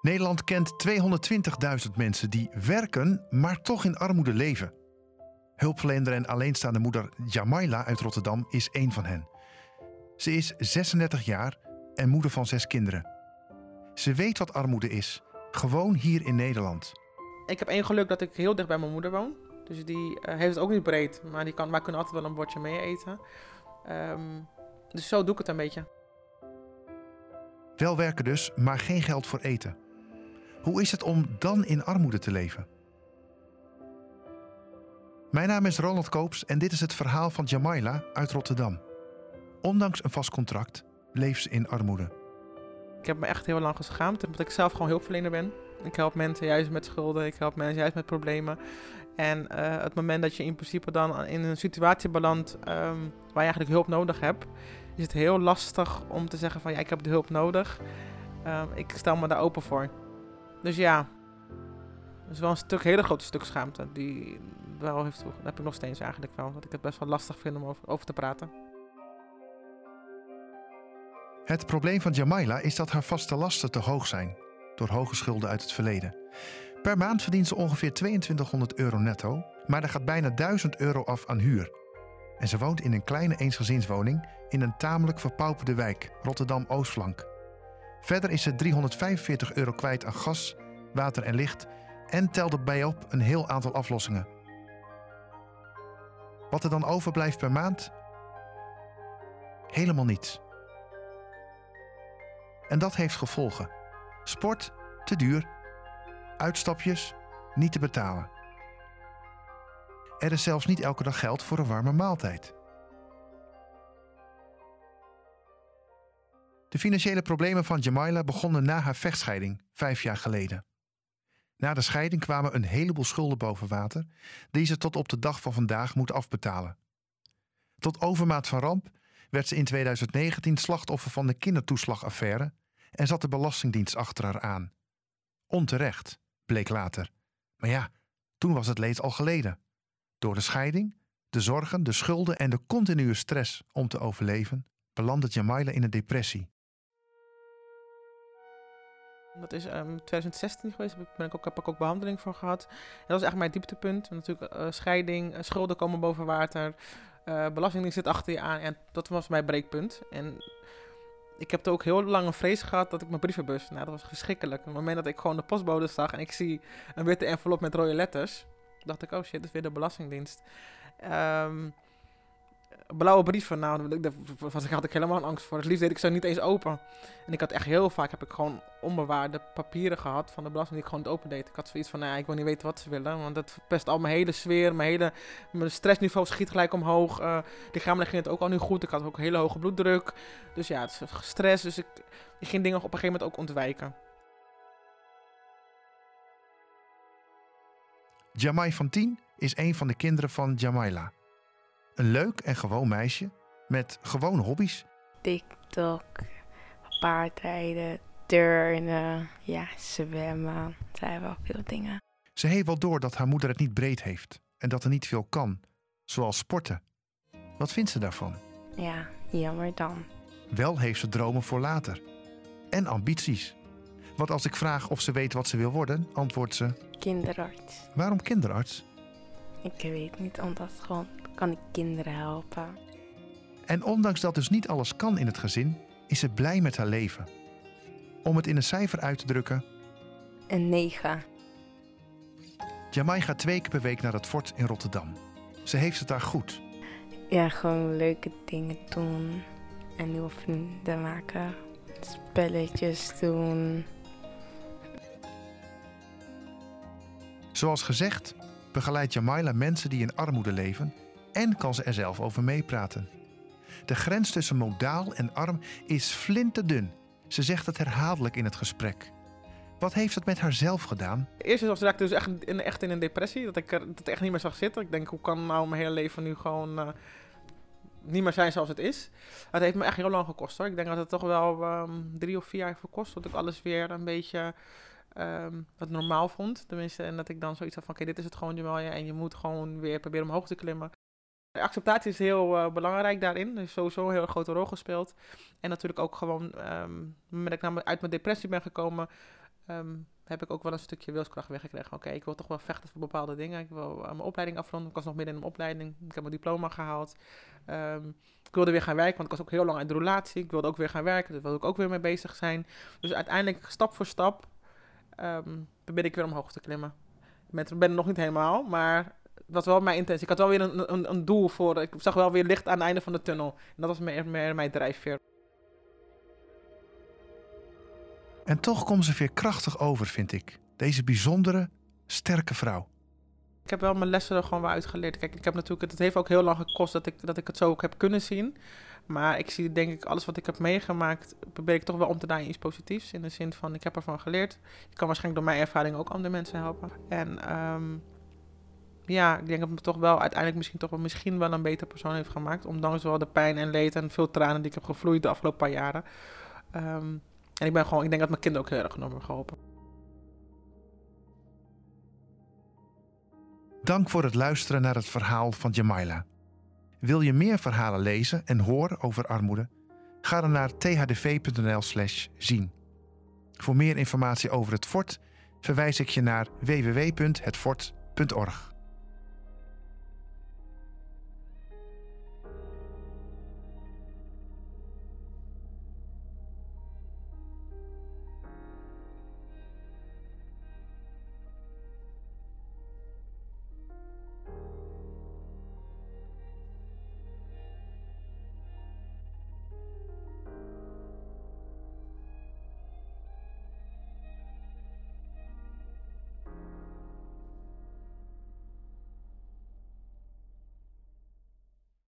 Nederland kent 220.000 mensen die werken, maar toch in armoede leven. Hulpverlener en alleenstaande moeder Jamaila uit Rotterdam is één van hen. Ze is 36 jaar en moeder van zes kinderen. Ze weet wat armoede is, gewoon hier in Nederland. Ik heb één geluk dat ik heel dicht bij mijn moeder woon. Dus die eh, heeft het ook niet breed, maar die kan, maar kunnen altijd wel een bordje mee eten. Ehm, dus zo doe ik het een beetje. Wel werken dus, maar geen geld voor eten. Hoe is het om dan in armoede te leven? Mijn naam is Ronald Koops en dit is het verhaal van Jamaila uit Rotterdam. Ondanks een vast contract leeft ze in armoede. Ik heb me echt heel lang geschaamd, omdat ik zelf gewoon hulpverlener ben. Ik help mensen juist met schulden, ik help mensen juist met problemen. En uh, het moment dat je in principe dan in een situatie belandt um, waar je eigenlijk hulp nodig hebt, is het heel lastig om te zeggen van ja, ik heb de hulp nodig. Uh, ik stel me daar open voor. Dus ja, dat is wel een stuk, hele grote stuk schaamte. Die wel heeft, dat heb ik nog steeds eigenlijk wel. Dat ik het best wel lastig vind om over, te praten. Het probleem van Jamaila is dat haar vaste lasten te hoog zijn. Door hoge schulden uit het verleden. Per maand verdient ze ongeveer 2200 euro netto. Maar er gaat bijna 1000 euro af aan huur. En ze woont in een kleine eensgezinswoning in een tamelijk verpauperde wijk, Rotterdam-Oostflank. Verder is ze 345 euro kwijt aan gas, water en licht en telde bij op een heel aantal aflossingen. Wat er dan overblijft per maand? Helemaal niets. En dat heeft gevolgen. Sport te duur, uitstapjes niet te betalen. Er is zelfs niet elke dag geld voor een warme maaltijd. De financiële problemen van Jamaila begonnen na haar vechtscheiding, vijf jaar geleden. Na de scheiding kwamen een heleboel schulden boven water, die ze tot op de dag van vandaag moet afbetalen. Tot overmaat van ramp werd ze in 2019 slachtoffer van de kindertoeslagaffaire en zat de Belastingdienst achter haar aan. Onterecht, bleek later. Maar ja, toen was het leed al geleden. Door de scheiding, de zorgen, de schulden en de continue stress om te overleven, belandde Jamaila in een depressie. Dat is um, 2016 geweest, daar ben ik ook, heb ik ook behandeling voor gehad. dat was echt mijn dieptepunt. Natuurlijk uh, scheiding, uh, schulden komen boven water, uh, belastingdienst zit achter je aan. En dat was mijn breekpunt. En ik heb er ook heel lang een vrees gehad dat ik mijn brievenbus, nou dat was verschrikkelijk. Op het moment dat ik gewoon de postbode zag en ik zie een witte envelop met rode letters, dacht ik, oh shit, dat is weer de belastingdienst. Um, blauwe brieven, nou, daar had ik helemaal angst voor. Het liefst deed ik ze niet eens open. En ik had echt heel vaak, heb ik gewoon onbewaarde papieren gehad van de belasting die ik gewoon niet open deed. Ik had zoiets van, nou, ik wil niet weten wat ze willen, want dat verpest al mijn hele sfeer, mijn hele mijn stressniveau schiet gelijk omhoog. Uh, lichamelijk ging het ook al nu goed, ik had ook hele hoge bloeddruk. Dus ja, het is stress, dus ik, ik ging dingen op een gegeven moment ook ontwijken. Jamai van 10 is een van de kinderen van Jamaila. Een leuk en gewoon meisje met gewone hobby's. TikTok, paardrijden, turnen, ja, zwemmen. Het zijn wel veel dingen. Ze heeft wel door dat haar moeder het niet breed heeft en dat er niet veel kan, zoals sporten. Wat vindt ze daarvan? Ja, jammer dan. Wel heeft ze dromen voor later en ambities. Want als ik vraag of ze weet wat ze wil worden, antwoordt ze: Kinderarts. Waarom kinderarts? Ik weet niet, omdat gewoon kan ik kinderen helpen. En ondanks dat dus niet alles kan in het gezin, is ze blij met haar leven. Om het in een cijfer uit te drukken. Een 9. Jamai gaat twee keer per week naar het fort in Rotterdam. Ze heeft het daar goed. Ja, gewoon leuke dingen doen. En nieuwe vrienden maken. Spelletjes doen. Zoals gezegd, begeleidt Jamaila mensen die in armoede leven en kan ze er zelf over meepraten. De grens tussen modaal en arm is flinterdun. Ze zegt het herhaaldelijk in het gesprek. Wat heeft het met haarzelf gedaan? Eerst was ik dus echt in, echt in een depressie. Dat ik dat echt niet meer zag zitten. Ik denk, hoe kan nou mijn hele leven nu gewoon uh, niet meer zijn zoals het is? Het heeft me echt heel lang gekost hoor. Ik denk dat het toch wel um, drie of vier jaar heeft gekost. Dat ik alles weer een beetje um, wat normaal vond. Tenminste, en dat ik dan zoiets had van, oké, dit is het gewoon Jamal. En je moet gewoon weer proberen omhoog te klimmen. Acceptatie is heel uh, belangrijk daarin. is sowieso een heel grote rol gespeeld. En natuurlijk ook gewoon, um, dat ik uit mijn depressie ben gekomen, ehm, heb ik ook wel een stukje wilskracht weggekregen. Oké, ik wil toch wel vechten voor bepaalde dingen. Ik wil uh, mijn opleiding afronden. Ik was nog midden in mijn opleiding. Ik heb mijn diploma gehaald. Ehm, ik wilde weer gaan werken, want ik was ook heel lang uit de relatie. Ik wilde ook weer gaan werken, daar wilde ik ook weer mee bezig zijn. Dus uiteindelijk, stap voor stap, um, probeer ik weer omhoog te klimmen. Ik ben er nog niet helemaal, maar dat was wel mijn intentie. Ik had wel weer een, een, een, doel voor. Ik zag wel weer licht aan het einde van de tunnel. En dat was meer, meer mijn drijfveer. En toch komt ze weer krachtig over, vind ik. Deze bijzondere, sterke vrouw. Ik heb wel mijn lessen er gewoon wel uitgeleerd. Kijk, ik heb natuurlijk, het heeft ook heel lang gekost dat ik, dat ik het zo ook heb kunnen zien. Maar ik zie denk ik alles wat ik heb meegemaakt, probeer ik toch wel om te draaien iets positiefs. In de zin van, ik heb ervan geleerd. Ik kan waarschijnlijk door mijn ervaring ook andere mensen helpen. En um, ja, ik denk dat het me toch wel uiteindelijk misschien toch wel, misschien wel een betere persoon heeft gemaakt. Ondanks wel de pijn en leed en veel tranen die ik heb gevloeid de afgelopen paar jaren. Um, en ik ben gewoon, ik denk dat mijn kinderen ook heel erg enorm hebben geholpen. Dank voor het luisteren naar het verhaal van Jamaila. Wil je meer verhalen lezen en horen over armoede? Ga dan naar thdv.nl/slash zien. Voor meer informatie over het fort verwijs ik je naar www.hetfort.org.